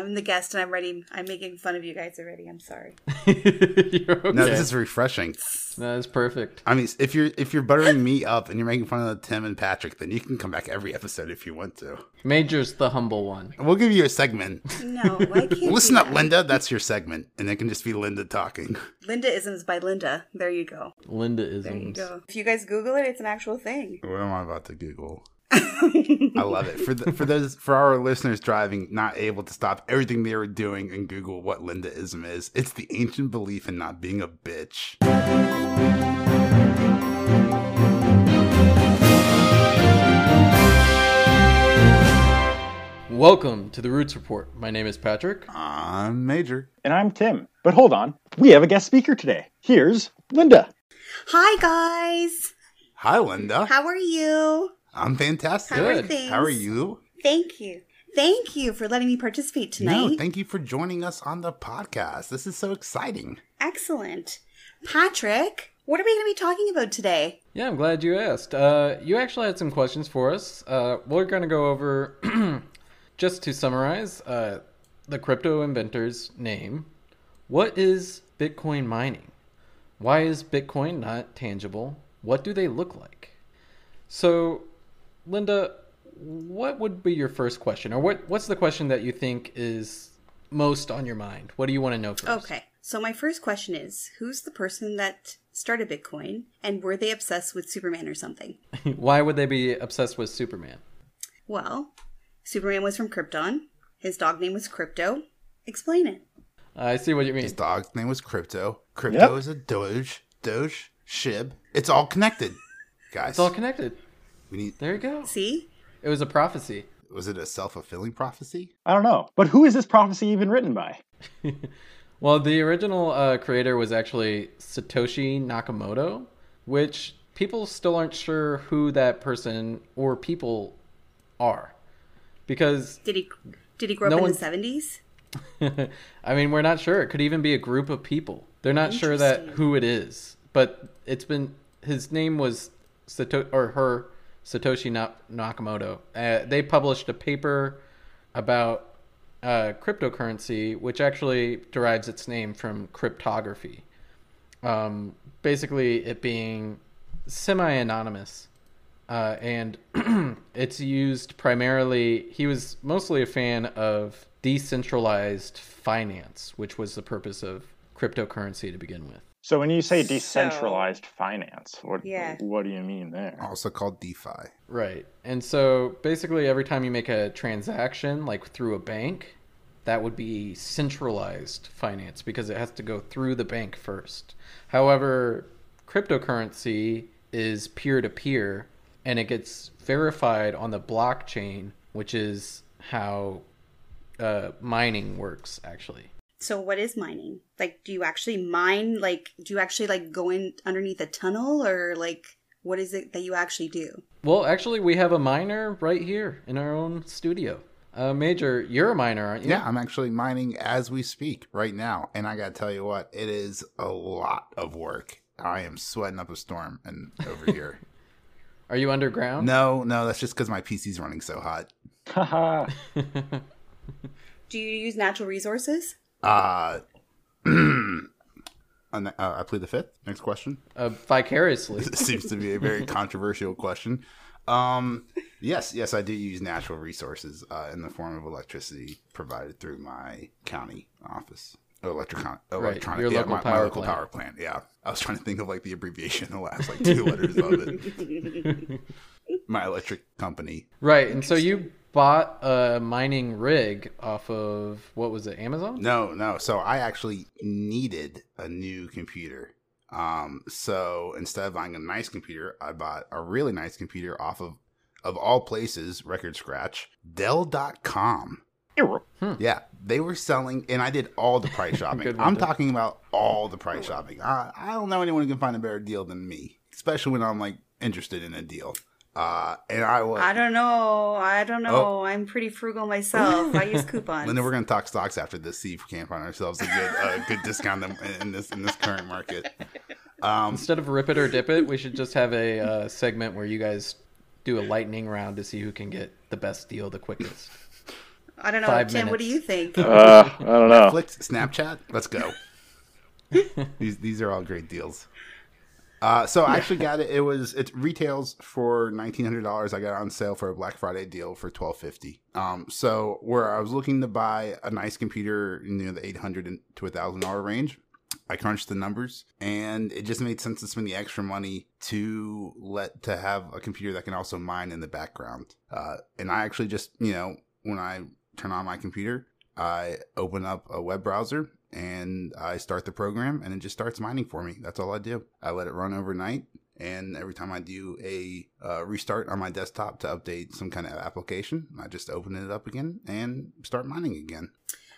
I'm the guest and I'm ready. I'm making fun of you guys already. I'm sorry. Okay. No, this is refreshing. That is perfect. I mean, if you're if you're buttering me up and you're making fun of Tim and Patrick, then you can come back every episode if you want to. Major's the humble one. We'll give you a segment. No, I can't. Listen up, that. Linda. That's your segment, and it can just be Linda talking. Linda isms by Linda. There you go. Linda There you go. If you guys Google it, it's an actual thing. What am I about to Google? I love it for the, for those for our listeners driving, not able to stop everything they were doing and Google what Lindaism is. It's the ancient belief in not being a bitch. Welcome to the Roots Report. My name is Patrick. I'm Major. And I'm Tim. But hold on, we have a guest speaker today. Here's Linda. Hi guys. Hi, Linda. How are you? I'm fantastic. How are Good. things? How are you? Thank you. Thank you for letting me participate tonight. No, thank you for joining us on the podcast. This is so exciting. Excellent. Patrick, what are we going to be talking about today? Yeah, I'm glad you asked. Uh, you actually had some questions for us. Uh, we're going to go over, just to summarize, uh, the crypto inventor's name. What is Bitcoin mining? Why is Bitcoin not tangible? What do they look like? So, Linda, what would be your first question, or what, what's the question that you think is most on your mind? What do you want to know first? Okay. So my first question is, who's the person that started Bitcoin and were they obsessed with Superman or something? Why would they be obsessed with Superman? Well, Superman was from Krypton. His dog name was Crypto. Explain it. I see what you mean. His dog's name was Crypto. Crypto Yep. is a Doge. Doge. Shib. It's all connected, guys. It's all connected. We need. There you go. See? It was a prophecy. Was it a self fulfilling prophecy? I don't know. But who is this prophecy even written by? Well, the original uh, creator was actually Satoshi Nakamoto, which people still aren't sure who that person or people are. Because, Did he did he grow No up in one- the seventies? I mean, we're not sure. It could even be a group of people. They're not sure that who it is. But it's been, his name was Sato, or her, Satoshi Nakamoto. Uh, they published a paper about uh, cryptocurrency, which actually derives its name from cryptography. Um, basically, it being semi anonymous. Uh, and it's used primarily, he was mostly a fan of decentralized finance, which was the purpose of cryptocurrency to begin with. So when you say So- decentralized finance, what Yeah. what do you mean there? Also called DeFi. Right. And so basically, every time you make a transaction, like through a bank, that would be centralized finance because it has to go through the bank first. However, cryptocurrency is peer to peer and it gets verified on the blockchain, which is how uh, mining works actually. So what is mining? Like do you actually mine like do you actually like go in underneath a tunnel or like what is it that you actually do? Well, actually, we have a miner right here in our own studio. Uh, Major, you're a miner, aren't you? Yeah, I'm actually mining as we speak right now. And I got to tell you what, it is a lot of work. I am sweating up a storm and over here. Are you underground? no, no, that's just because my PC's running so hot. Haha. Do you use natural resources? Uh, uh, I plead the fifth. Next question. Uh, vicariously. This seems to be a very controversial question. Um, yes, yes, I do use natural resources uh, in the form of electricity provided through my county office. Electricon- electronic, your yeah, local my, my local plant. power plant. Yeah, I was trying to think of like the abbreviation, the last like two letters of it. my electric company. Right, and so you bought a mining rig off of what was it, Amazon? No, no. So I actually needed a new computer. Um, so instead of buying a nice computer, I bought a really nice computer off of, of all places, Record Scratch, Dell.com. Yeah, they were selling, and I did all the price shopping. I'm talking about all the price shopping. I, I don't know anyone who can find a better deal than me, especially when I'm like interested in a deal. Uh, and I was. I don't know. I don't know. Oh. I'm pretty frugal myself. I use coupons. Linda, we're going to talk stocks after this. See if we can't find ourselves a good, uh, good discount in, in this in this current market. Um, Instead of rip it or dip it, we should just have a uh, segment where you guys do a lightning round to see who can get the best deal the quickest. I don't know, Five Tim. What do you think? Uh, I don't know. Netflix, Snapchat, let's go. these these are all great deals. Uh, so I actually got it. It was it retails for nineteen hundred dollars. I got it on sale for a Black Friday deal for twelve fifty. Um, so where I was looking to buy a nice computer, you know, the eight hundred to a thousand dollar range, I crunched the numbers, and it just made sense to spend the extra money to let to have a computer that can also mine in the background. Uh, and I actually just you know when I turn on my computer, I open up a web browser and I start the program, and it just starts mining for me. That's all I do. I let it run overnight. And every time I do a uh, restart on my desktop to update some kind of application, I just open it up again and start mining again.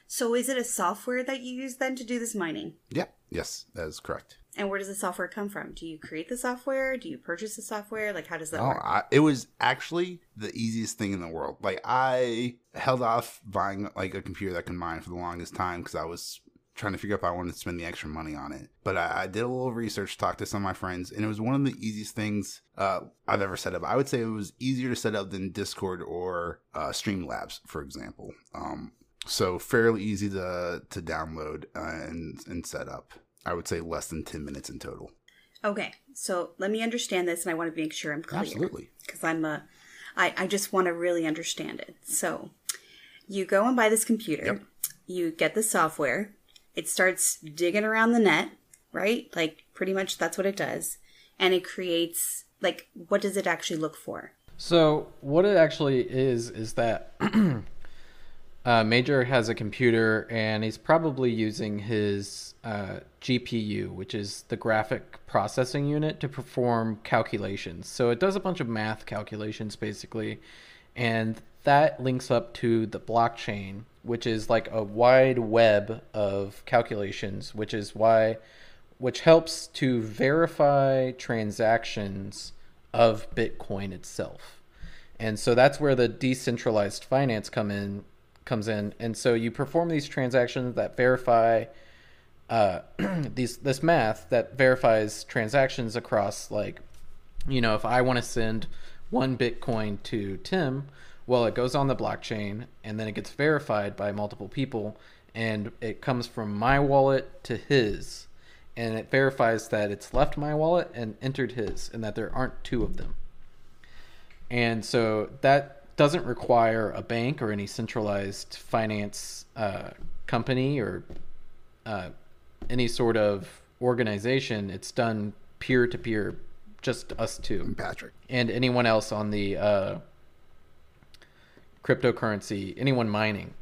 So, is it a software that you use then to do this mining? Yeah, yes, that is correct. And where does the software come from? Do you create the software? Do you purchase the software? Like, how does that Oh, work? I, it was actually the easiest thing in the world. Like I held off buying like a computer that could mine for the longest time because I was trying to figure out if I wanted to spend the extra money on it. But I, I did a little research, talked to some of my friends, and it was one of the easiest things uh, I've ever set up. I would say it was easier to set up than Discord or uh, Streamlabs, for example. Um, so fairly easy to to download uh, and and set up. I would say less than ten minutes in total. Okay, so let me understand this, and I want to make sure I'm clear. Absolutely. Because I'm a, I, I just want to really understand it. So, you go and buy this computer. Yep. You get the software. It starts digging around the net, right? Like pretty much that's what it does, and it creates like what does it actually look for? So what it actually is is that uh, Major has a computer and he's probably using his uh, GPU, which is the graphic processing unit, to perform calculations. So it does a bunch of math calculations basically, and that links up to the blockchain, which is like a wide web of calculations, which is why which helps to verify transactions of Bitcoin itself. And so that's where the decentralized finance come in comes in. And so you perform these transactions that verify uh, these this math that verifies transactions across like you know if I want to send one Bitcoin to Tim, well it goes on the blockchain and then it gets verified by multiple people and it comes from my wallet to his and it verifies that it's left my wallet and entered his and that there aren't two of them. And so that doesn't require a bank or any centralized finance uh, company or uh, any sort of organization. It's done peer to peer, just us two Patrick. and anyone else on the uh, cryptocurrency, anyone mining.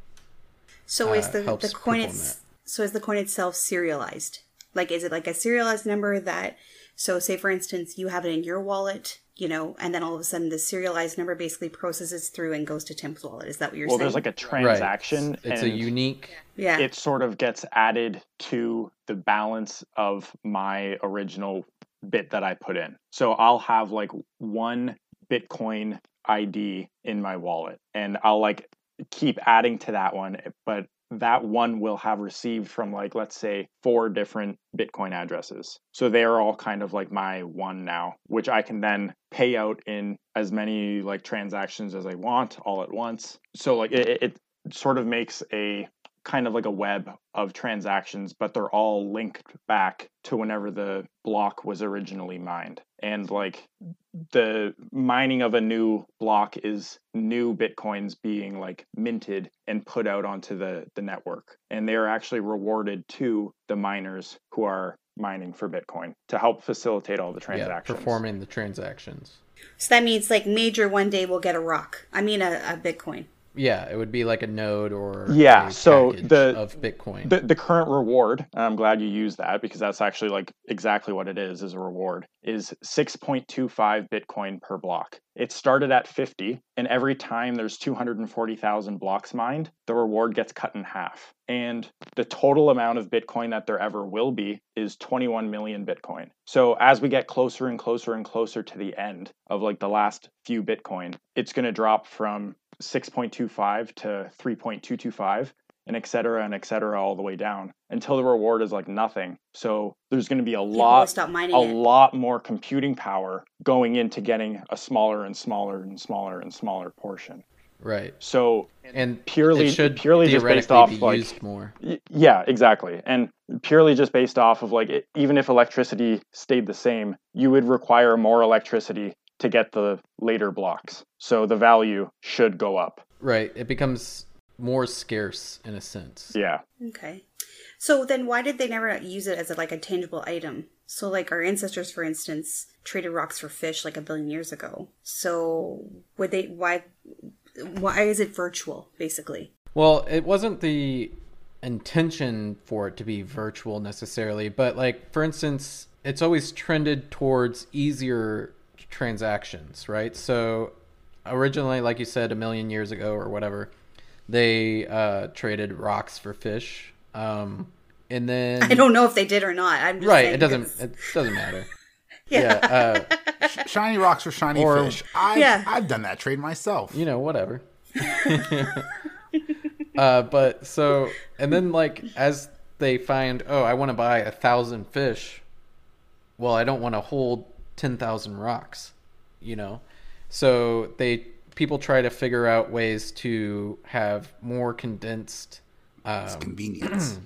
So is Uh, the helps the coin it's, so is the coin itself serialized? Like is it like a serialized number that so say for instance you have it in your wallet, you know, and then all of a sudden the serialized number basically processes through and goes to Tim's wallet. Is that what you're Well, saying? Well, there's like a transaction. Right. It's a and unique. yeah. It sort of gets added to the balance of my original bit that I put in. So I'll have like one Bitcoin ID in my wallet, and I'll like keep adding to that one, eh, but that one will have received from like let's say four different bitcoin addresses. So they are all kind of like my one now which i can then pay out in as many like transactions as i want all at once. So like it, it sort of makes a kind of like a web of transactions but they're all linked back to whenever the block was originally mined. And like the mining of a new block is new bitcoins being like minted and put out onto the the network and they are actually rewarded to the miners who are mining for bitcoin to help facilitate all the Yeah, transactions performing the transactions. so that means like major one day we'll get a rock. I mean a, a Bitcoin. Yeah, it would be like a node or Yeah, a so the- of Bitcoin. the, the current reward i'm glad you used that because that's actually like exactly what it is is a reward is 6.25 bitcoin per block. It started at 50 and every time there's 240000 blocks mined the reward gets cut in half. And the total amount of bitcoin that there ever will be is 21 million bitcoin. So as we get closer and closer and closer to the end of like the last few bitcoin it's going to drop from 6.25 to 3.225 and et cetera and et cetera all the way down until the reward is like nothing. So there's going to be a People lot, stop mining a it. lot more computing power going into getting a smaller and smaller and smaller and smaller portion. Right. So And Purely- should purely just based off, be like- more. Yeah, exactly. And purely just based off of like, it, even if electricity stayed the same, you would require more electricity to get the later blocks. So the value should go up. Right. It becomes more scarce in a sense. Yeah. Okay. So then why did they never use it as a, like a tangible item? So like our ancestors, for instance, traded rocks for fish like a billion years ago. So would they, why, why is it virtual, basically? Well, it wasn't the intention for it to be virtual necessarily, but like for instance, it's always trended towards easier transactions, right? So originally, like you said, a million years ago or whatever, they uh, traded rocks for fish, um, and then I don't know if they did or not. I'm just right. It doesn't. 'cause- It doesn't matter. Yeah. yeah uh, shiny rocks or shiny Or- fish. I, Yeah. I've done that trade myself. you know, whatever. uh, but so, and then like as they find, oh, I want to buy a thousand fish. Well, I don't want to hold ten thousand rocks, you know. So they people try to figure out ways to have more condensed, It's um, convenience.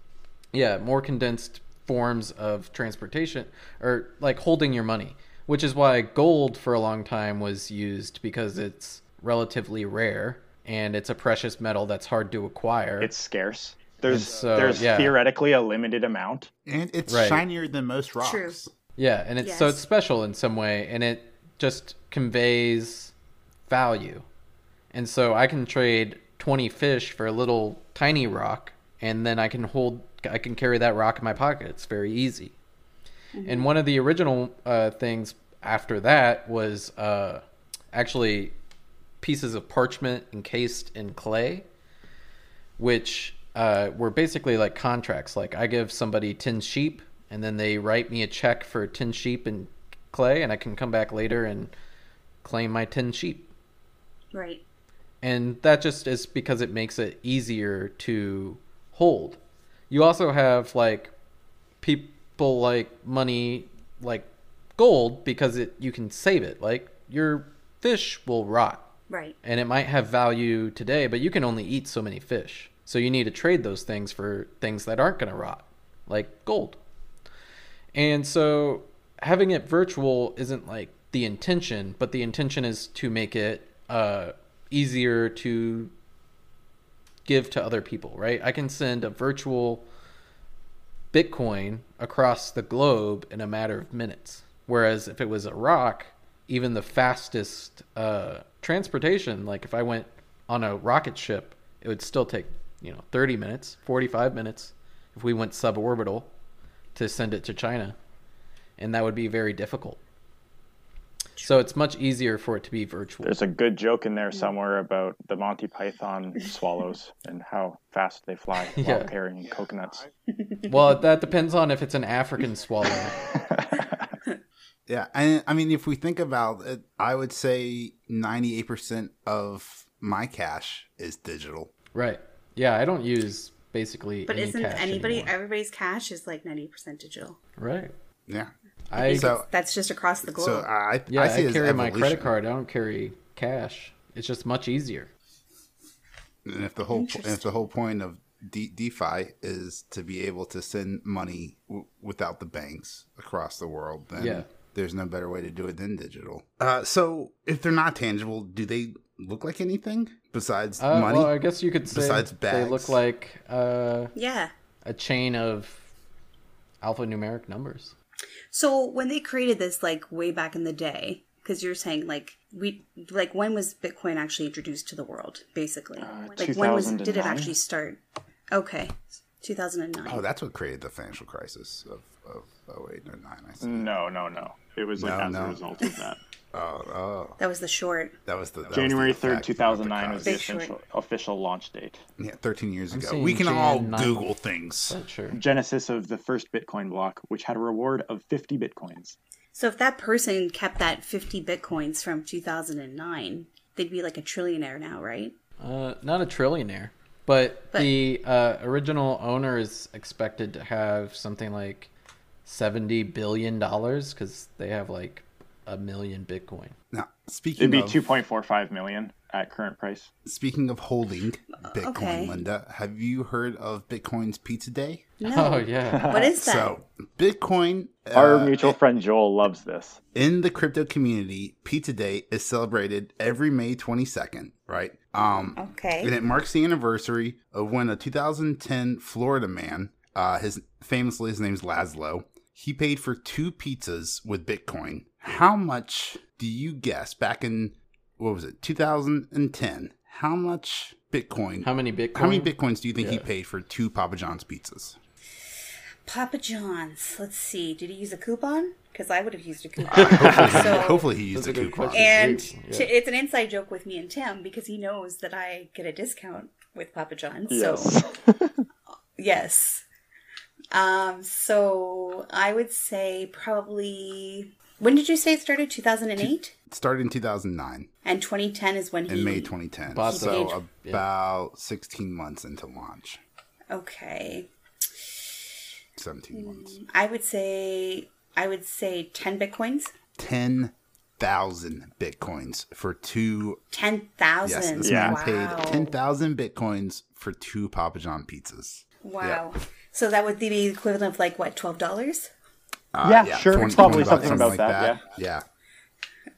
yeah, more condensed forms of transportation or like holding your money, which is why gold for a long time was used because it's relatively rare and it's a precious metal that's hard to acquire. It's scarce. There's so, there's yeah. theoretically a limited amount. and it's Right. shinier than most rocks. True. Yeah, and it's so it's special in some way and it just conveys value. And so I can trade 20 fish for a little tiny rock and then I can hold I can carry that rock in my pocket. It's very easy. And one of the original uh, things after that was uh, actually pieces of parchment encased in clay, which uh, were basically like contracts. Like I give somebody 10 sheep, and then they write me a check for 10 sheep and clay, and I can come back later and claim my 10 sheep. Right. And that just is because it makes it easier to hold. You also have like people like money like gold because it you can save it. Like your fish will rot Right. and it might have value today, but you can only eat so many fish. So you need to trade those things for things that aren't going to rot, like gold. And so having it virtual isn't like the intention, but the intention is to make it uh, easier to give to other people, right? I can send a virtual Bitcoin across the globe in a matter of minutes. Whereas if it was a rock, even the fastest uh, transportation, like if I went on a rocket ship, it would still take, you know, 30 minutes, 45 minutes if we went suborbital to send it to China. And that would be very difficult. So it's much easier for it to be virtual. There's a good joke in there somewhere about the Monty Python swallows and how fast they fly Yeah. while carrying coconuts. Well, that depends on if it's an African swallow. Yeah, and I mean, if we think about it, I would say ninety-eight percent of my cash is digital. Right. Yeah, I don't use basically But any isn't cash anybody anymore. everybody's cash is like ninety percent digital? Right. Yeah. I So, That's just across the globe. so I, yeah, I I, see it carry my credit card. I don't carry cash. It's just much easier. And if the whole if the whole point of D- DeFi is to be able to send money w- without the banks across the world, then Yeah. there's no better way to do it than digital. Uh, so if they're not tangible, do they look like anything besides Uh, money? well, I guess you could say Besides bags. they look like uh, yeah. a chain of alphanumeric numbers. So when they created this, like way back in the day, because you're saying like we like when was Bitcoin actually introduced to the world? Basically, like when was did it actually start? Okay, two thousand and nine. oh, that's what created the financial crisis of of oh wait nine. I see. No, no, no. It was like No, as no. a result of that. Oh, oh, that was the short. that was the that January third, effect two of thousand the nine was the official, official launch date. Yeah, 13 years I'm ago. We can Jan all 9. Google things. Sure. Genesis of the first Bitcoin block, which had a reward of fifty bitcoins. So if that person kept that fifty bitcoins from two thousand and nine, they'd be like a trillionaire now, right? Uh, not a trillionaire, but, But- the uh, original owner is expected to have something like seventy billion dollars because they have like a million Bitcoin. Now, speaking It'd be of two point four five million at current price. speaking of holding Bitcoin, okay. Linda, have you heard of Bitcoin's Pizza Day? No. Oh yeah. What is that? So, Bitcoin Our uh, mutual friend Joel loves this. in the crypto community, Pizza Day is celebrated every May 22nd, right? Um, okay. and it marks the anniversary of when a 2010 Florida man, uh, his famously his name's Laszlo, he paid for two pizzas with Bitcoin. How much do you guess back in what was it 2010? How much Bitcoin? How many Bitcoin? how many bitcoins do you think he paid for two Papa John's pizzas? Papa John's. Let's see. Did he use a coupon? Because I would have used a coupon. Hopefully, So- hopefully he used a a coupon. question. and Yeah. t- it's an inside joke with me and Tim because he knows that I get a discount with Papa John's. Yes. So yes. Um. So I would say probably. When did you say it started? Two thousand and eight. It started in 2009 And 2010 is when he. in May 2010. Bought so the- yeah. about 16 months into launch. Okay. 17 months. Mm, I would say. I would say 10 bitcoins. 10,000 bitcoins for two. 10,000. Yes, this Yeah. man Wow. paid 10,000 bitcoins for two Papa John pizzas. Wow. So that would be the equivalent of like what, twelve dollars? Uh, Yeah, sure, it's probably bucks, something about that, Yeah.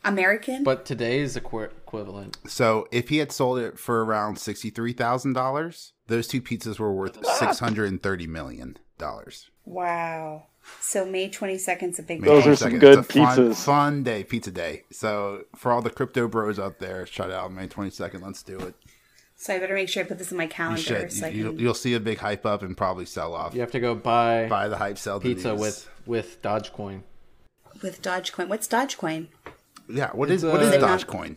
American? But today's equi- equivalent. So if he had sold it for around $63,000, those two pizzas were worth $630 million. wow. So May twenty second's a big May Those day. are some 22nd. good It's a fun, pizzas. Fun day, pizza day. So for all the crypto bros out there, shout out May 22nd. Let's do it. So I better make sure I put this in my calendar. You calendar should. so I You, can will see a big hype up and probably sell off. You have to go buy Buy the hype, sell the pizza news. with with Dogecoin. with Dogecoin. What's Dogecoin? Yeah, what It's is what a- is Is it not- Dogecoin?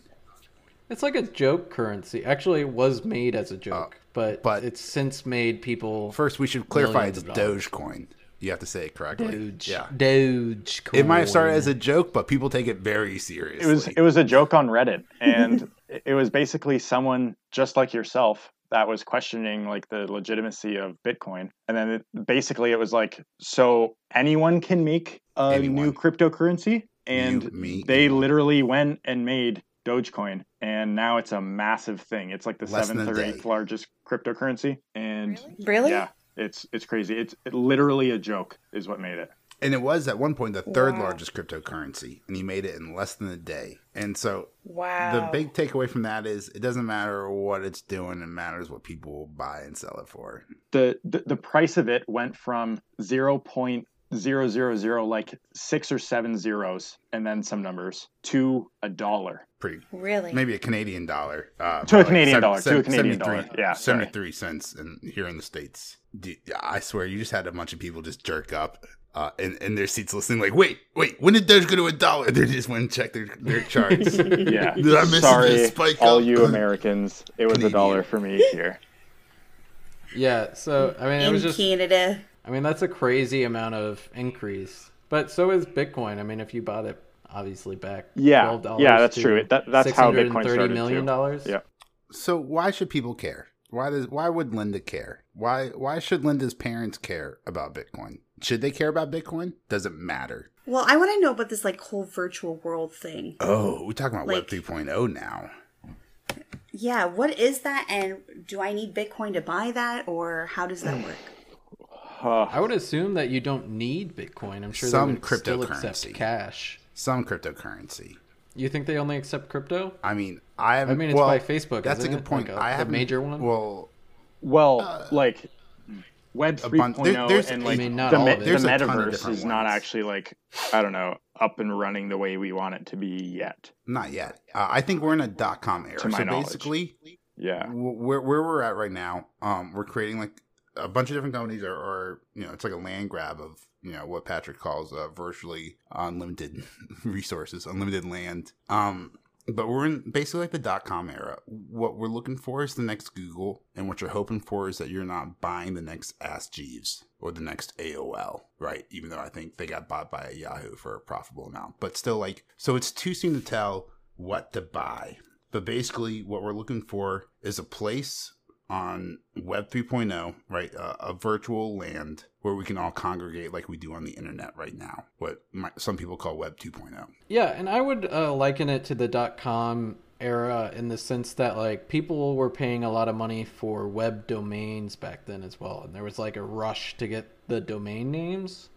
It's like a joke currency. Actually, it was made as a oh, joke, but, Oh, but- it's since made people First, we should clarify it's of dollars. Dogecoin. You have to say it correctly. Doge. Yeah. Dogecoin. It might have started as a joke, but people take it very seriously. It was it was a joke on Reddit, and it was basically someone just like yourself that was questioning like the legitimacy of Bitcoin, and then it, basically it was like, so anyone can make a Anyone. new cryptocurrency, and You, me, they anyone. literally went and made Dogecoin, and now it's a massive thing. It's like the Less seventh or eighth largest cryptocurrency, and Really? yeah, it's it's crazy. It's literally a joke, is what made it. And it was at one point the third Wow. largest cryptocurrency, and he made it in less than a day. And so Wow. the big takeaway from that is it doesn't matter what it's doing; it matters what people will buy and sell it for. the, the the price of it went from zero point zero zero zero like six or seven zeros and then some numbers to a dollar Pretty Really? maybe a Canadian dollar. Uh, To a probably Canadian sev- dollar, to a Canadian 73 dollar. Yeah, sorry. 73 cents and here in the States. Do- I swear, you just had a bunch of people just jerk up uh, in, in their seats listening, like, wait, wait, when did Doge go to a dollar? They just went and check their, their charts. yeah Did I miss sorry spike all up? you americans it was a dollar for me here Yeah, so I mean, it was just. Canada. I mean, that's a crazy amount of increase. But so is Bitcoin. I mean, if you bought it, obviously back. Yeah, $12 yeah, that's true. That- that's how Bitcoin $630 started, million too. dollars. Yeah. So why should people care? Why does why would Linda care? Why why should Linda's parents care about Bitcoin? Should they care about Bitcoin? Does it matter? Well, I want to know about this like whole virtual world thing. Oh, we're talking about Like- Web 3.0 now. Yeah, what is that and do I need Bitcoin to buy that or how does that work? Uh, I would assume that you don't need Bitcoin. I'm sure Some they would still accept cryptocurrency. cash. Some cryptocurrency. You think they only accept crypto? I mean, I have I mean, it's well, by Facebook, That's isn't a good it? point. Like a- I the have major one? Well, well like web A bunch- there- 3.0 there's and like I mean, not the, all of it. the There's a metaverse is not ones. actually like i don't know up and running the way we want it to be yet not yet. Uh, I think we're in a dot com era. To my so knowledge. basically, yeah where where we're at right now, um, we're creating like a bunch of different companies are, are you know it's like a land grab of you know what Patrick calls uh, virtually unlimited resources, unlimited land. Um, but we're in basically like the dot com era. What we're looking for is the next Google, and what you're hoping for is that you're not buying the next Ask Jeeves or the next AOL, right? Even though I think they got bought by Yahoo for a profitable amount, but still, like, so it's too soon to tell what to buy. But basically, what we're looking for is a place on Web 3.0, right? Uh, a virtual land where we can all congregate like we do on the internet right now. What my, some people call Web oh. 2.0. Yeah, and I would uh, liken it to the dot com era in the sense that like people were paying a lot of money for web domains back then as well, and there was like a rush to get the domain names.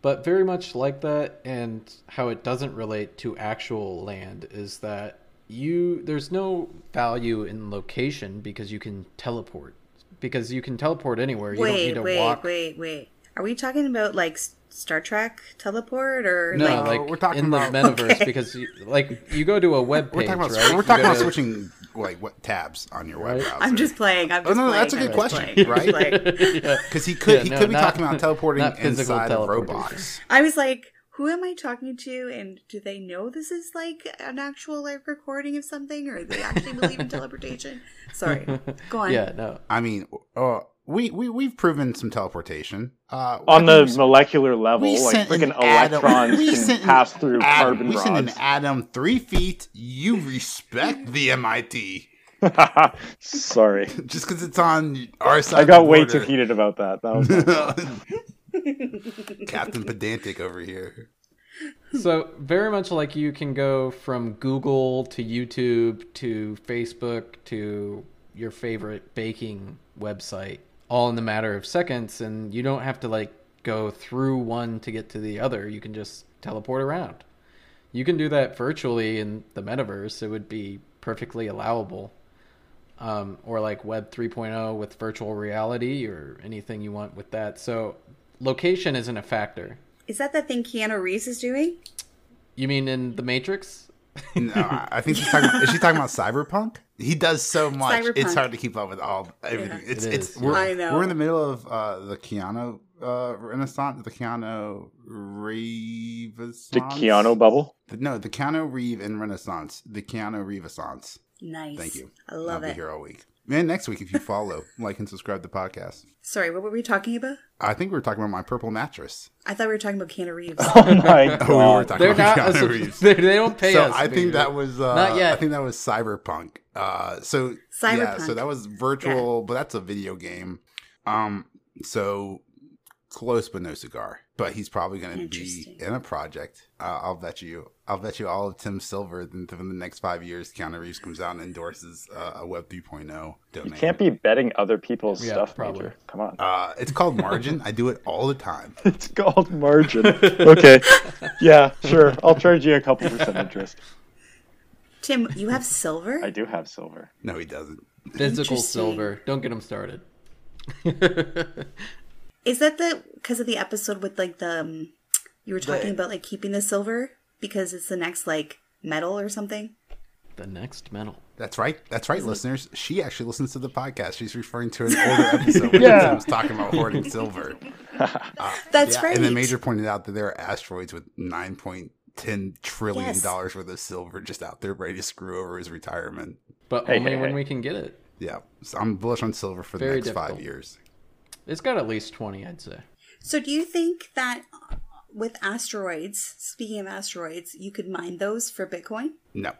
But very much like that, and how it doesn't relate to actual land is that you there's no value in location because you can teleport because you can teleport anywhere. You don't need Wait, to wait, walk. wait, wait. Are we talking about like Star Trek teleport or No, like? like we're talking in the metaverse Okay. because you, like you go to a web We're page, talking about right? we're talking about to- switching like what tabs on your web browser. I'm just playing. I'm Oh, just no, that's a I'm good just question, right? Like, yeah. because he could Yeah, he no, could be not- talking about teleporting inside of teleportation. Roblox. I was like, who am I talking to? And do they know this is like an actual like recording of something, or do they actually believe in teleportation? Sorry, go on. Yeah, no. I mean, uh, we we we've proven some teleportation uh, On the think molecular level, we like sent an freaking atom- electrons we can sent an pass through atom- carbon We sent an rods. atom three feet. You respect the MIT Sorry, just because it's on our side. I got of the way too heated about that. That was my fault. Captain Pedantic over here. So very much like you can go from Google to YouTube to Facebook to your favorite baking website all in the matter of seconds and you don't have to like go through one to get to the other. You can just teleport around. You can do that virtually in the metaverse. It would be perfectly allowable. Um, or like Web 3.0 with virtual reality or anything you want with that. So location isn't a factor. Is that the thing Keanu Reeves is doing? You mean in the Matrix? No, I I think she's talking. Is she talking about cyberpunk? He does so much; it's hard to keep up with all everything. Yeah. It's It it's we're, I know. we're in the middle of uh, the Keanu uh, Renaissance, the Keanu Reeves. the Keanu bubble. No, the Keanu Reeve in Renaissance, the Keanu Reeveissance. Nice. Thank you. I love I'll be here all week. And next week, if you follow, like, and subscribe to the podcast. Sorry, what were we talking about? I think we were talking about my purple mattress. I thought we were talking about Keanu Reeves. Oh my god! Oh, we were talking They're about not. Keanu Reeves. They they don't pay so us. I think Peter. that was uh, Not yet. I think that was Cyberpunk. Uh, so yeah, so that was virtual, but that's a video game. Um, so close but no cigar. But he's probably going to be in a project. Uh, I'll bet you. I'll bet you all of Tim Silver in the next five years, Keanu Reeves comes out and endorses uh, a Web 3.0 You can't be betting other people's Yeah, stuff, probably. Major. Come on. Uh, it's called Margin. I do it all the time. It's called margin. okay. Yeah, sure. I'll charge you a couple percent interest. Tim, you have silver? I do have silver. No, he doesn't. physical silver. Don't get him started. Is that the because of the episode with like the um, you were talking about like keeping the silver because it's the next like metal or something? the next metal. That's right. That's right, listeners. She actually listens to the podcast. She's referring to an older episode where Yeah. Tim's talking about hoarding silver. That's Yeah, right. and then Major pointed out that there are asteroids with nine point ten trillion Yes. dollars worth of silver just out there ready to screw over his retirement. But Hey, only hey, when hey. we can get it. Yeah, so I'm bullish on silver for the Very next five years. It's got at least twenty, I'd say. So do you think that uh, with asteroids, speaking of asteroids, you could mine those for Bitcoin? No,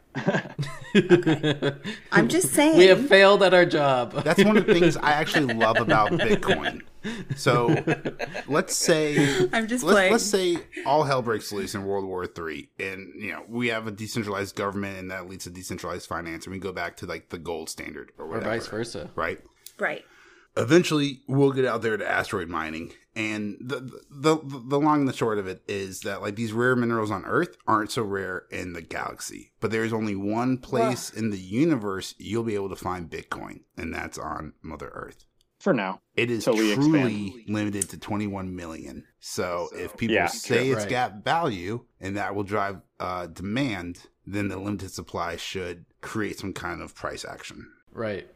I'm just saying. We have failed at our job. that's one of the things I actually love about Bitcoin. So let's say I'm just let's, playing. let's say all hell breaks loose in World War Three, and you know we have a decentralized government, and that leads to decentralized finance, and we go back to like the gold standard or or vice versa. right? right. eventually we'll get out there to asteroid mining and the, the the long and the short of it is that like these rare minerals on earth aren't so rare in the galaxy but there's only one place in the universe you'll be able to find bitcoin and that's on mother earth For now. it is Till we truly limited to 21 million so if people Yeah, say true. it's Right. got value and that will drive uh, demand then the limited supply should create some kind of price action Right.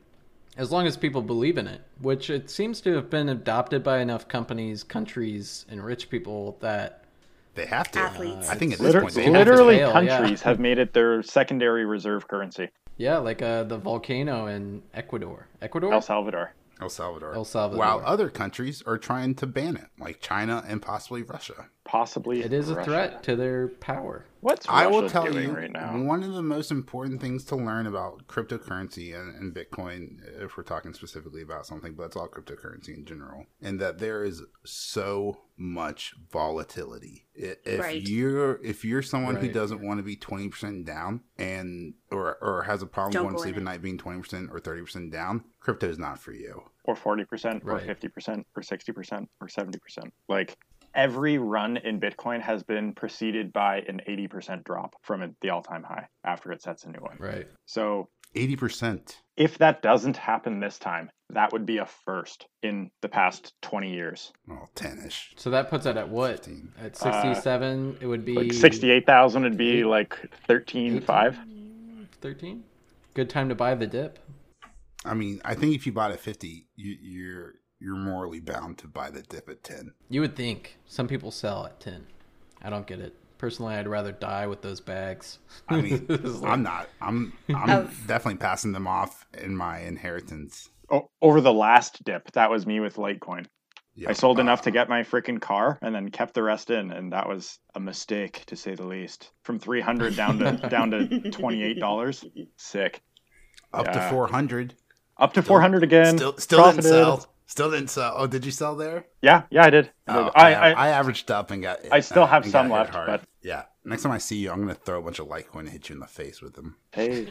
As long as people believe in it, which it seems to have been adopted by enough companies, countries, and rich people that they have to Athletes. i think at this Liter- point they have to literally, fail, yeah. countries have made it their secondary reserve currency. yeah, like uh, the volcano in Ecuador. Ecuador? El Salvador. El Salvador. El Salvador. While other countries are trying to ban it, like China and possibly Russia. Possibly. It is a threat to their power. What's I will Russia tell doing you right now? one of the most important things to learn about cryptocurrency and, and Bitcoin, if we're talking specifically about something, but it's all cryptocurrency in general, and that there is so much volatility. If Right. you're if you're someone who doesn't want to be twenty percent down and or or has a problem Don't going to sleep at night being twenty percent or thirty percent down, crypto is not for you. or 40% or 50% or 60% or 70%. Like every run in Bitcoin has been preceded by an 80% drop from the all-time high after it sets a new one. Right. So Eighty percent. if that doesn't happen this time, that would be a first in the past 20 years. Well, ten ish. So that puts it at what? 15. At 67, it would be Like 68,000 would be like 13.5. 13? Good time to buy the dip. I mean, I think if you bought at fifty, you, you're you're morally bound to buy the dip at ten. You would think some people sell at 10. I don't get it. Personally, I'd rather die with those bags. I mean, like- I'm not. I'm I'm definitely passing them off in my inheritance. O- over the last dip, that was me with Litecoin. Yeah. I sold Uh, enough to get my freaking car and then kept the rest in, and that was a mistake to say the least. From 300 down to down to $28. Sick. up to four hundred. Up to 400 again. Still, still didn't sell. Still didn't sell. Oh, did you sell there? Yeah, yeah, I did. I, Oh, did. I, I, I, I averaged up and got. I still have some got hit left, but- yeah. Next time I see you, I'm gonna throw a bunch of Litecoin and hit you in the face with them. hey,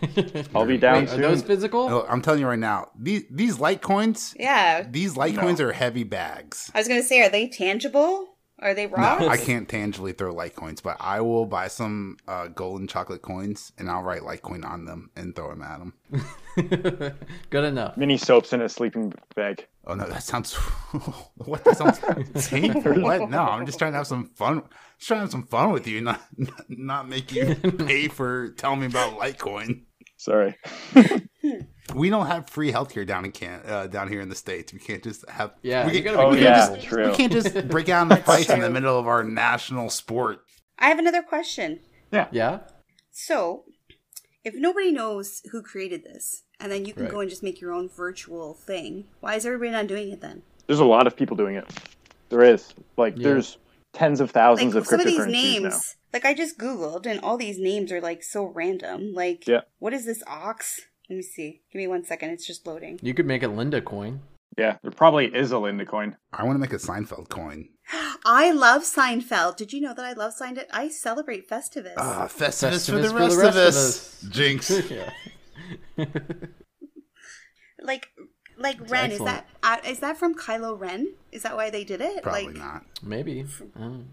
I'll be down Wait, are those physical? Oh, I'm telling you right now, these these Litecoins, Yeah. these Litecoins are heavy bags. I was gonna say, are they tangible? Are they rocks? No, I can't tangibly throw Litecoins, but I will buy some uh, golden chocolate coins and I'll write Litecoin on them and throw them at them. Good enough. Mini soaps in a sleeping bag. Oh no, that sounds what? That sounds painful. What? No, I'm just trying to have some fun. Just trying to have some fun with you, not not make you pay for telling me about Litecoin. Sorry. We don't have free healthcare down in can uh, down here in the states. We can't just have. Yeah, we can't, gotta Oh, be we can't just, true. We can't just break out the fights in the middle of our national sport. I have another question. Yeah? Yeah. So, if nobody knows who created this, and then you can Right. go and just make your own virtual thing, why is everybody not doing it then? There's a lot of people doing it. There is. Like, Yeah. there's tens of Like thousands of some of these cryptocurrencies names, now. like I just googled, and all these names are like so random. Like, Yeah. what is this ox? Let me see. Give me one second. It's just loading. You could make a Linda coin. Yeah, there probably is a Linda coin. I want to make a Seinfeld coin. I love Seinfeld. Did you know that I love Seinfeld? I celebrate Festivus. Ah, Festivus, for Festivus the rest, of us. us. Jinx. yeah. like, like Ren excellent. is that uh, is that from Kylo Ren? Is that why they did it? Probably like, not. Maybe.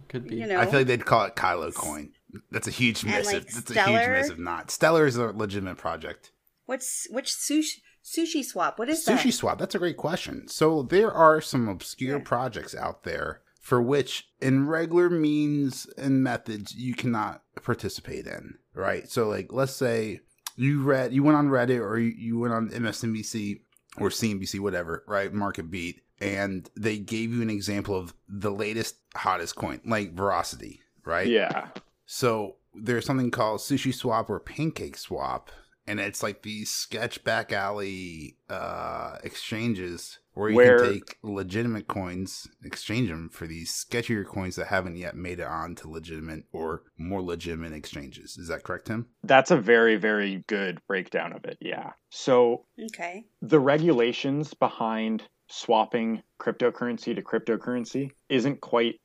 Could be. You know, I feel like they'd call it Kylo coin. That's a huge And, miss. like, if, that's a huge Stellar? miss if not. Stellar is a legitimate project. What's which sushi sushi swap? What is that? Sushi that? Swap, that's a great question. So there are some obscure Yeah. projects out there for which in regular means and methods you cannot participate in, right? So like let's say you read you went on Reddit or you, you went on MSNBC or CNBC whatever, right? Market beat and they gave you an example of the latest hottest coin, like Veracity, right? Yeah. So there's something called Sushi Swap or Pancake Swap, and it's like these sketch back alley uh, exchanges where you Where- can take legitimate coins, exchange them for these sketchier coins that haven't yet made it on to legitimate or more legitimate exchanges. Is that correct, Tim? That's a very, very good breakdown of it. Yeah. So Okay. the regulations behind swapping cryptocurrency to cryptocurrency isn't quite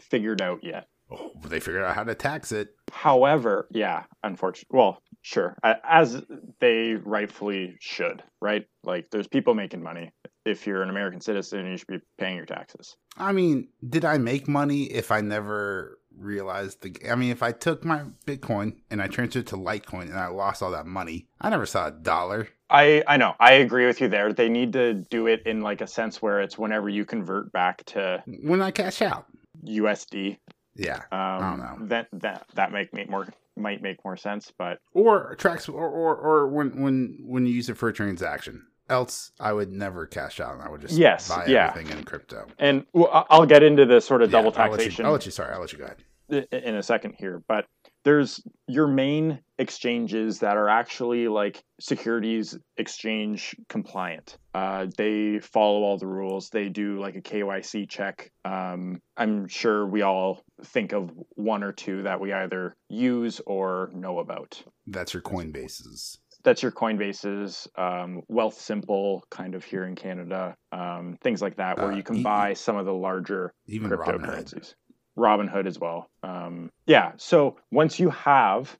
figured out yet. Oh, they figured out how to tax it. However, yeah, unfortunately, well, sure, as they rightfully should, right? Like, there's people making money. If you're an American citizen, you should be paying your taxes. I mean, did I make money if I never realized the? I mean, if I took my Bitcoin and I transferred it to Litecoin and I lost all that money, I never saw a dollar. I I know, I agree with you there. They need to do it in like a sense where it's whenever you convert back to when I cash out. USD. Yeah, Um, don't know. That that that make me more might make more sense, but or tracks, or, or or when when when you use it for a transaction. Else, I would never cash out, and I would just Yes, buy yeah. everything in crypto. and well, I'll get into the sort of double Yeah, I'll let you- taxation. I'll let you. Sorry, I'll let you go ahead. in a second here, but there's your main exchanges that are actually like securities exchange compliant. Uh, they follow all the rules. They do like a KYC check. Um, I'm sure we all think of one or two that we either use or know about. That's your Coinbases. That's your Coinbases, um, Wealthsimple, kind of here in Canada, um, things like that, where Uh, you can e- buy some of the larger Even Robinhood. Robinhood as well. Um, yeah. So once you have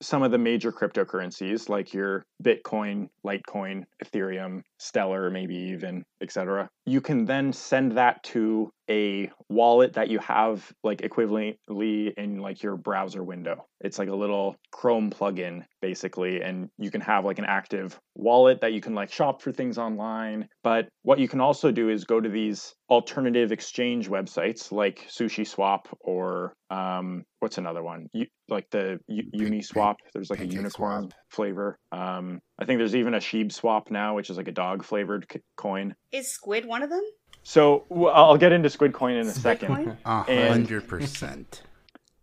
some of the major cryptocurrencies like your Bitcoin, Litecoin, Ethereum, Stellar, maybe even, etc., you can then send that to a wallet that you have like equivalently in like your browser window. It's like a little Chrome plugin basically, and you can have like an active wallet that you can like shop for things online. But what you can also do is go to these alternative exchange websites like SushiSwap or um, what's another one? You, like the U- Uniswap. There's like a unicorn Swap. flavor. Um, I think there's even a Sheeb Swap now, which is like a dog flavored c- coin. Is Squid one of them? So w- I'll get into Squid Coin in a Squid second. A And- hundred percent.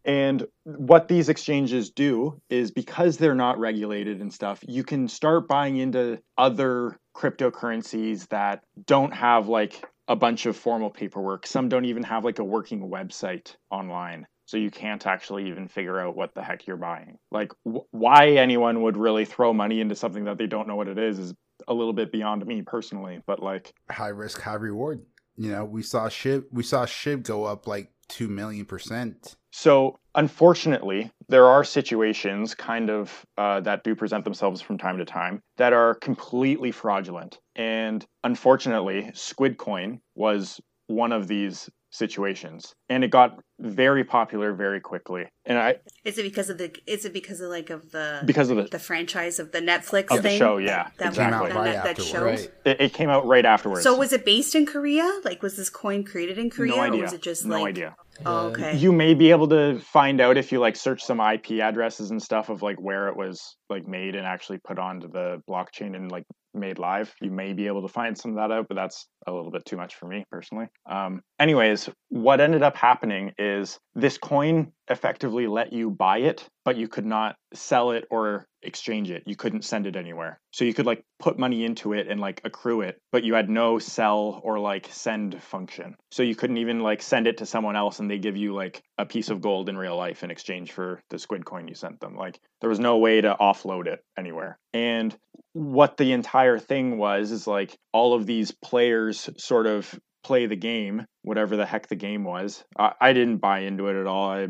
And what these exchanges do is because they're not regulated and stuff, you can start buying into other cryptocurrencies that don't have like a bunch of formal paperwork. Some don't even have like a working website online. So you can't actually even figure out what the heck you're buying. Like wh- why anyone would really throw money into something that they don't know what it is is a little bit beyond me personally, but like High risk, high reward. You know, we saw Shib we saw Shib go up like two million percent. So, unfortunately, there are situations kind of uh, that do present themselves from time to time that are completely fraudulent. And unfortunately, Squid Coin was one of these situations, and it got very popular very quickly. And I, Is it because of the? Is it because of like of the because of the, the franchise of the Netflix Of the show, yeah, that, exactly. that, Came out that, right that afterwards. show. Right. it, it came out right afterwards. So was it based in Korea? Like, was this coin created in Korea, no idea. or was it just no like? idea. Oh, okay. You may be able to find out if you like search some IP addresses and stuff of like where it was like made and actually put onto the blockchain and like made live. You may be able to find some of that out, but that's a little bit too much for me personally. Um, anyways, what ended up happening is this coin effectively let you buy it, but you could not sell it or exchange it. You couldn't send it anywhere. So you could like put money into it and like accrue it, but you had no sell or like send function. So you couldn't even like send it to someone else and they give you like a piece of gold in real life in exchange for the squid coin you sent them. Like there was no way to offload it anywhere. And what the entire thing was is like all of these players sort of play the game, whatever the heck the game was. I, I didn't buy into it at all. I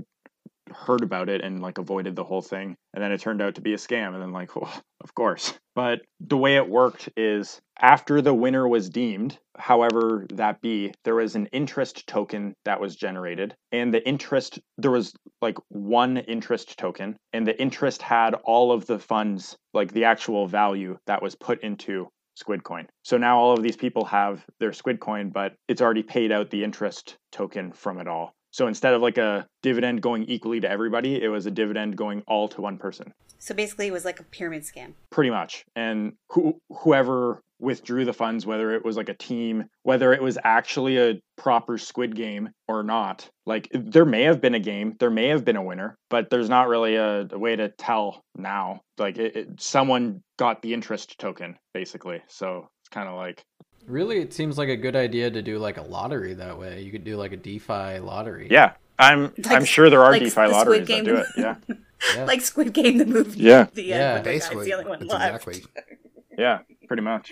heard about it and like avoided the whole thing and then it turned out to be a scam and then like of course. But the way it worked is after the winner was deemed however that be there was an interest token that was generated and the interest there was like one interest token and the interest had all of the funds like the actual value that was put into squid coin. So now all of these people have their squid coin but it's already paid out the interest token from it all so instead of like a dividend going equally to everybody, it was a dividend going all to one person, So basically, it was like a pyramid scam. pretty much. And who, whoever withdrew the funds, whether it was like a team, whether it was actually a proper squid game or not, like there may have been a game, there may have been a winner, but there's not really a, a way to tell now. Like it, it, someone got the interest token, basically. So it's kind of like Really, it seems like a good idea to do like a lottery that way. You could do like a DeFi lottery. Yeah, I'm Like- I'm sure there are like DeFi the Squid lotteries Game. that do it. Yeah, Yeah. Like Squid Game, the movie. Yeah. The Yeah. end, where the guy's Basically, the only one left. exactly. yeah, pretty much.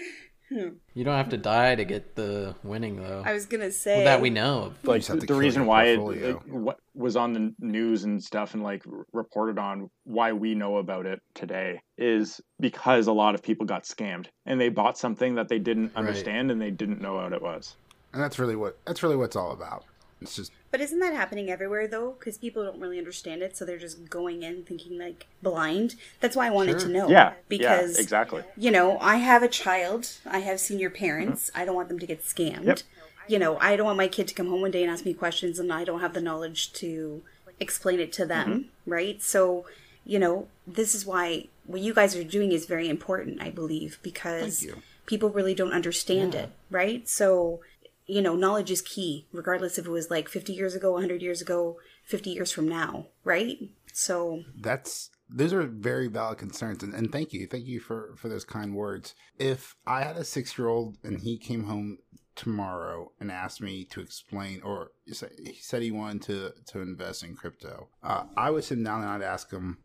Hmm. You don't have to die to get the winning though. I was gonna say well, that we know of. Like just the reason why it portfolio. like, what was on the news and stuff and like reported on why we know about it today is because a lot of people got scammed and they bought something that they didn't understand and they didn't know what it was. And that's really what that's really what it's all about. It's just But isn't that happening everywhere though? Because people don't really understand it, so they're just going in thinking like blind. That's why I wanted Sure. to know. Yeah, because yeah, exactly. you know, I have a child. I have senior parents. I don't want them to get scammed. Mm-hmm. Yep. You know, I don't want my kid to come home one day and ask me questions, and I don't have the knowledge to explain it to them. Mm-hmm. Right. So, you know, this is why what you guys are doing is very important. I believe because people really don't understand it. Right. So you know, knowledge is key, regardless if it was like 50 years ago, 100 years ago, 50 years from now, right? So, that's those are very valid concerns, and, and thank you, thank you for for those kind words. If I had a six year old and he came home tomorrow and asked me to explain, or he said he wanted to to invest in crypto, uh, I would sit down and I'd ask him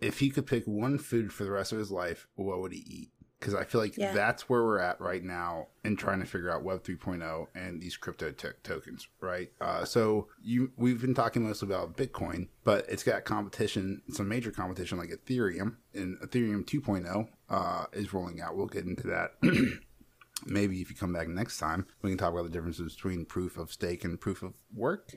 if he could pick one food for the rest of his life, what would he eat? Because I feel like Yeah. that's where we're at right now in trying to figure out Web 3.0 and these crypto to- tokens, right? Uh, so you we've been talking mostly about Bitcoin, but it's got competition, some major competition like Ethereum, and Ethereum 2.0 uh, is rolling out. We'll get into that. Maybe if you come back next time, we can talk about the differences between proof of stake and proof of work.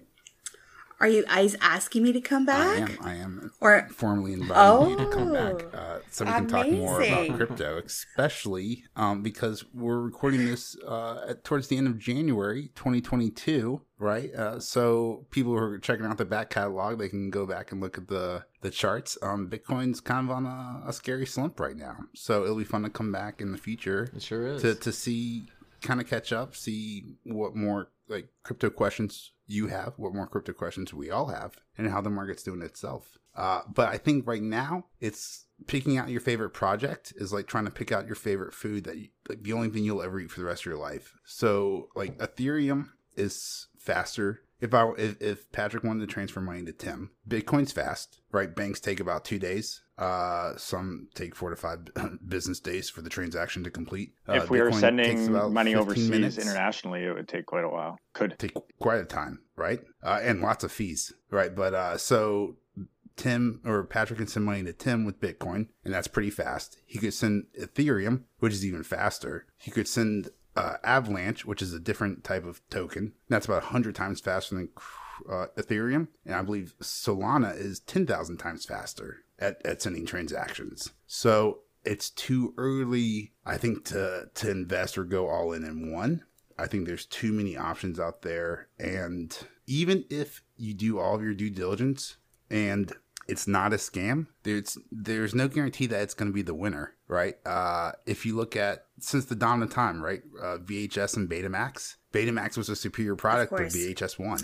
Are you guys asking me to come back? I am. I am Or formally inviting you to come Oh, back uh, so we can talk more about crypto, especially um, because we're recording this uh, at, towards the end of January 2022, right? Uh, so people who are checking out the back catalog, they can go back and look at the the charts. Um, Bitcoin's kind of on a, a scary slump right now, so it'll be fun to come back in the future It sure is. to to see kind of catch up, see what more like crypto questions you have, what more crypto questions we all have, and how the market's doing itself. Uh, but I think right now it's picking out your favorite project is like trying to pick out your favorite food that you, like the only thing you'll ever eat for the rest of your life. So like Ethereum is faster. If I if, if Patrick wanted to transfer money to Tim, Bitcoin's fast, right? Banks take about two days. Uh, some take four to five business days for the transaction to complete. Uh, if we were Bitcoin takes sending money 15 overseas minutes. internationally, it would take quite a while. Could. take quite a time, right? Uh, and lots of fees, right? But uh, so Tim or Patrick can send money to Tim with Bitcoin, and that's pretty fast. He could send Ethereum, which is even faster. He could send uh, Avalanche, which is a different type of token. That's about 100 times faster than uh, Ethereum. And I believe Solana is 10,000 times faster at, at sending transactions. So it's too early, I think, to, to invest or go all in in one. I think there's too many options out there. And even if you do all of your due diligence and it's not a scam, there's there's no guarantee that it's going to be the winner, right? Uh, if you look at since the dawn of time, right? Uh, VHS and Betamax. Betamax was a superior product, but. VHS won,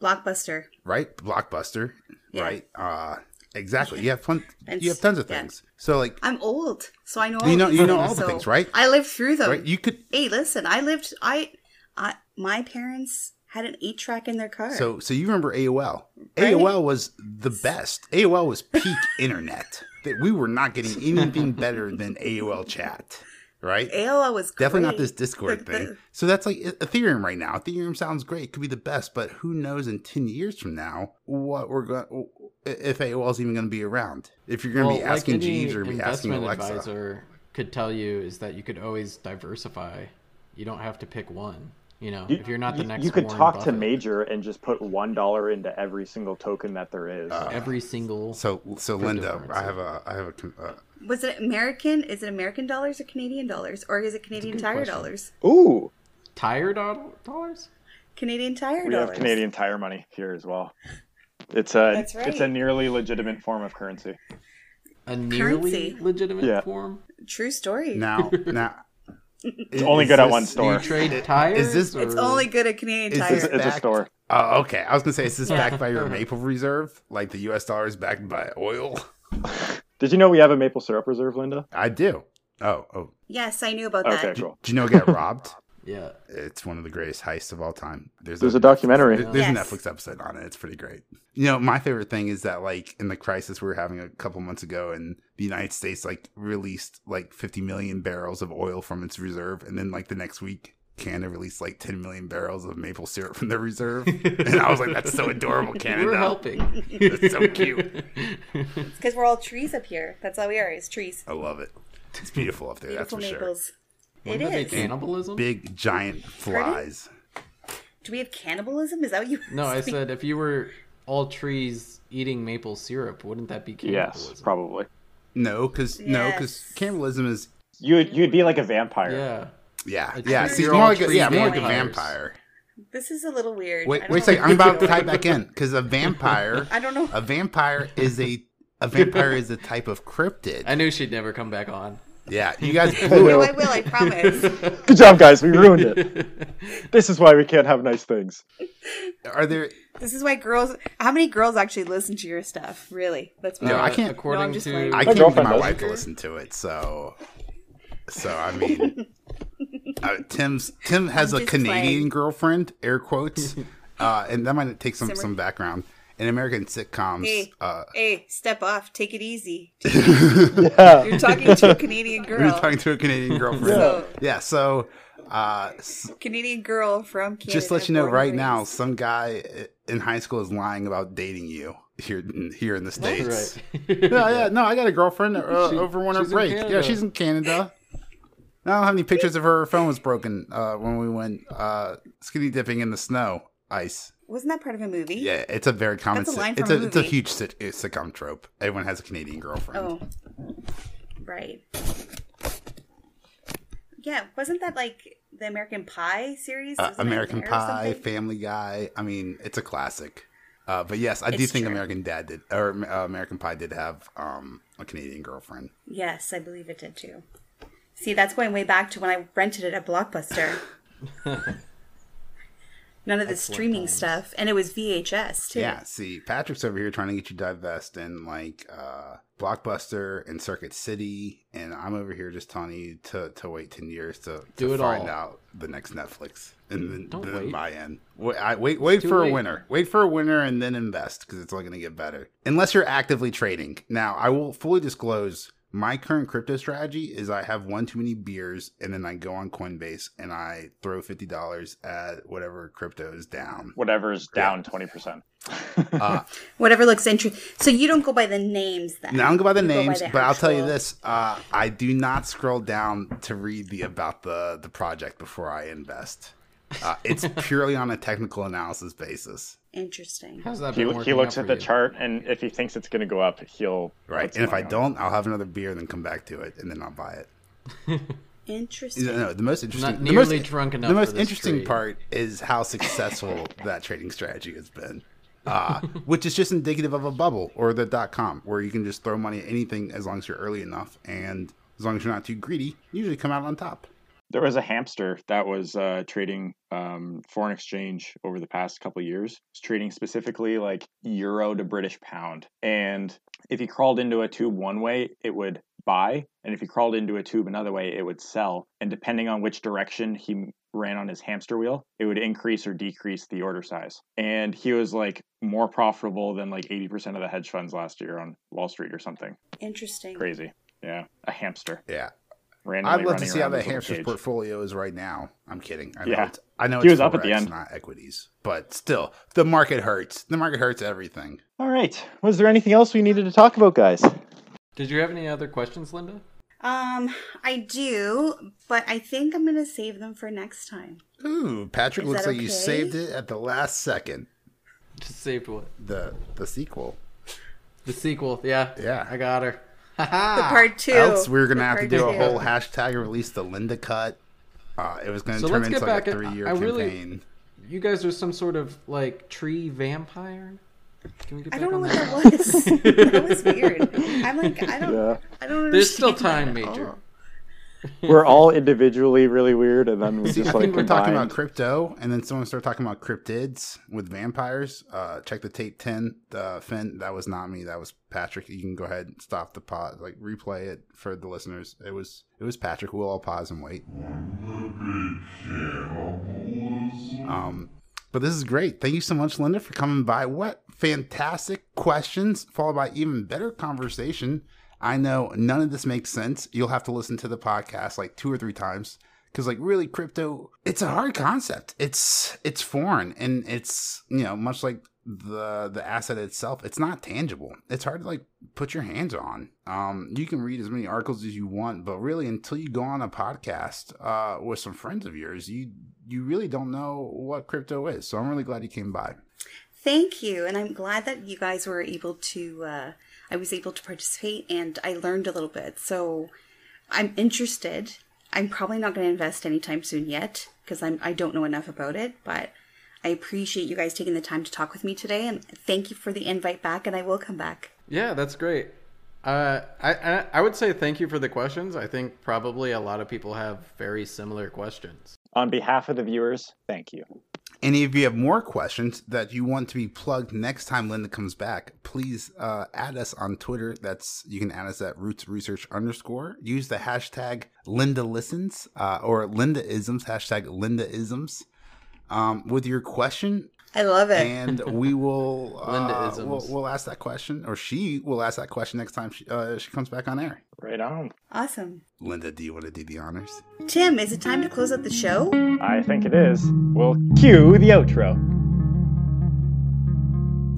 Blockbuster. right? Blockbuster, Yeah. right? Uh, exactly. You have fun. You have tons of yeah. things. So like, I'm old, so I know. All You know- you know all the things, right? I lived through them. right? You could Hey, listen, I lived. I, I, my parents had an eight track in their car. So, so you remember AOL? Right. AOL was the best. AOL was peak internet. That we were not getting anything better than AOL chat, right? AOL was Definitely not this Discord The- the- thing. So that's like Ethereum right now. Ethereum sounds great, could be the best, but who knows in ten years from now what we're going if AOL is even going to be around? If you're going to well, be asking like Jeeves or be asking investment Alexa, advisor could tell you is that you could always diversify. You don't have to pick one. You know, You, if you're not the you- next, you could Warren talk to Major and just put one dollar into every single token that there is. every single. so so Linda, I have a I have a uh, Was it American? Is it American dollars or Canadian dollars, or is it Canadian Tire question. dollars? Ooh, tire doll- dollars. Canadian Tire dollars. we dollars. have Canadian Tire money here as well. It's a That's right. it's a nearly legitimate form of currency. A nearly Currency. legitimate Yeah. form. True story. now now. It's only good at one store. Do you trade tires? this- it's only good at Canadian Is Tire. this It's a backed- store. Oh, okay. I was gonna say, is this backed by your uh-huh. maple reserve, like the U.S. dollar is backed by oil? Did you know we have a maple syrup reserve, Linda? I do. Oh, oh. yes, I knew about that. Okay, cool. Do you know it got robbed? Yeah. It's one of the greatest heists of all time. There's, There's a documentary. there- There's Yes. a Netflix episode on it. It's pretty great. You know, my favorite thing is that like in the crisis we were having a couple months ago, and the United States like released like 50 million barrels of oil from its reserve, and then like the next week. Canada released like 10 million barrels of maple syrup from their reserve. And I was like, that's so adorable, Canada. We're helping. That's so cute. It's because we're all trees up here. That's all we are, is trees. I love it. It's beautiful up there, Beautiful that's for maples. Wouldn't It that be cannibalism? Big giant flies. Do we have cannibalism? Is that what you? No, I said if you were all trees eating maple syrup, wouldn't that be cannibalism? Yes, probably. No, because no, because cannibalism is You would you'd be like a vampire. Yeah. yeah, A yeah. See, more like a, yeah, more like a vampire. This is a little weird. Wait, I wait a second. I'm about to you're tie back in because a vampire, I don't know. a vampire is a a vampire is a type of cryptid. I knew she'd never come back on. Yeah, you guys No, blew I will. I promise. Good job, guys. We ruined it. this is why we can't have nice things. Are there? this is why girls. How many girls actually listen to your stuff? Really? Let's be No, I can't- According No, to. I can't get girlfriend my wife to listen to it. So, so I mean, uh, Tim's Tim has I'm a Canadian playing. girlfriend, air quotes, uh, and that might take some Simmer. some background. In American sitcoms, Hey. uh, Hey, step off. Take it easy. Yeah. You're talking to a Canadian girl. You're talking to a Canadian girlfriend. So- yeah, so uh, Canadian girl from Canada. just let you know right and now, some guy in high school is lying about dating you here in, here in the states. right. yeah, yeah. No, I got a girlfriend uh, She- over winter break. Yeah, she's in Canada. I don't have any pictures of her. Her phone was broken uh, when we went uh, skinny dipping in the snow ice. Wasn't that part of a movie? Yeah, it's a very common. That's a line it's from a a it's a movie. huge sit- uh, sitcom trope. Everyone has a Canadian girlfriend. Oh, right. Yeah, wasn't that like the American Pie series? Uh, American Pie. Family Guy. I mean, it's a classic. Uh, but yes, I do think true. American Dad did, or uh, American Pie did have um, a Canadian girlfriend. Yes, I believe it did too. See, that's going way back to when I rented it at Blockbuster. None of the streaming stuff, and it was VHS too. Yeah, see, Patrick's over here trying to get you divest in like uh Blockbuster and Circuit City, and I'm over here just telling you to to wait ten years to, Do to it find all. out the next Netflix and then, Don't then wait. buy in. Wait, I, wait, wait too for a winner. Wait for a winner and then invest because it's only going to get better. Unless you're actively trading. Now, I will fully disclose. My current crypto strategy is I have one too many beers and then I go on Coinbase and I throw fifty dollars at whatever crypto is down. Whatever Whatever's down twenty percent. Uh, Whatever looks interesting. So you don't go by the names then. No, I don't go by the You names, the but I'll tell you this: uh, I do not scroll down to read the about the the project before I invest. Uh, it's purely on a technical analysis basis, Interesting. How's that He, been he looks out at the you? chart, and if he thinks it's going to go up, he'll right? And if I on don't, I'll have another beer, and then come back to it, and then I'll buy it. Interesting. No, no, the most interesting, Not the most, nearly drunk enough the for most this interesting trade. part is how successful that trading strategy has been. Uh, which is just indicative of a bubble or the dot com where you can just throw money at anything as long as you're early enough and as long as you're not too greedy, you usually come out on top. There was a hamster that was uh, trading um, foreign exchange over the past couple of years. It's trading specifically like euro to British pound. And if he crawled into a tube one way, it would buy. And if he crawled into a tube another way, it would sell. And depending on which direction he ran on his hamster wheel, it would increase or decrease the order size. And he was like more profitable than like 80% of the hedge funds last year on Wall Street or something. Interesting. Crazy. Yeah. A hamster. Yeah. Randomly I'd love to see how around the his hamster's cage. portfolio is right now. I'm kidding. I know Yeah. it's, I know He it's was up at the end. not equities, but still, the market hurts. The market hurts everything. All right. Was there anything else we needed to talk about, guys? Did you have any other questions, Linda? Um, I do, but I think I'm gonna save them for next time. Ooh, Patrick Is looks that like you saved it at the last second. Just saved what? The the sequel. The sequel. Yeah. Yeah. I got her. The part two. Else we were gonna The have to part do a whole hashtag and release the Linda cut. Uh, it was gonna So turn into like back a three year I really- campaign. You guys are some sort of like tree vampire. Can we get I back don't know on what that? that was. that was weird. I'm like, I don't, Yeah. I don't. Know. There's still time, Major. all. We're all individually really weird, and then we See, just I like think we're talking about crypto, and then someone started talking about cryptids with vampires. Uh, check the tape ten, uh, Finn. That was not me. That was Patrick. You can go ahead and stop the pause, like replay it for the listeners. It was it was Patrick. We'll all pause and wait. Um, but this is great. Thank you so much, Linda, for coming by. What fantastic questions, followed by even better conversation. I know none of this makes sense. You'll have to listen to the podcast like two or three times because, like, really, crypto it's a hard concept. It's it's foreign and it's you know much like the the asset itself. It's not tangible. It's hard to like put your hands on. Um, you can read as many articles as you want, but really, until you go on a podcast uh, with some friends of yours, you you really don't know what crypto is. So I'm really glad you came by. Thank you, and I'm glad that you guys were able to. Uh, I was able to participate, and I learned a little bit. So I'm interested. I'm probably not going to invest anytime soon yet because I'm I don't know enough about it. But I appreciate you guys taking the time to talk with me today, and thank you for the invite back. And I will come back. Yeah, that's great. Uh, I, I I would say thank you for the questions. I think probably a lot of people have very similar questions. On behalf of the viewers, thank you. And if you have more questions that you want to be plugged next time Linda comes back, please uh, add us on Twitter. That's you can add us at Roots Research underscore. Use the hashtag Linda Listens uh, or Lindaisms hashtag Lindaisms um, with your question, I love it. and we will uh, Linda-isms. we'll, we'll ask that question, or she will ask that question next time she, uh, she comes back on air. Right on. awesome. Linda, do you want to do the honors? Tim, is it time to close out the show? I think it is. We'll cue the outro.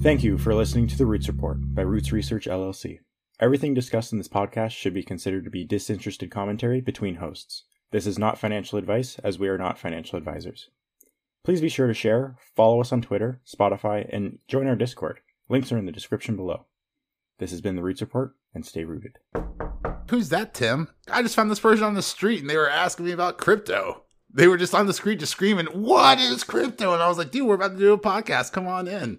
Thank you for listening to The Roots Report by Roots Research LLC. Everything discussed in this podcast should be considered to be disinterested commentary between hosts. This is not financial advice, as we are not financial advisors. Please be sure to share, follow us on Twitter, Spotify, and join our Discord. Links are in the description below. This has been The Roots Report, and stay rooted. Who's that, Tim? I just found this person on the street and they were asking me about crypto. They were just on the street just screaming, What is crypto? And I was like, Dude, we're about to do a podcast. Come on in.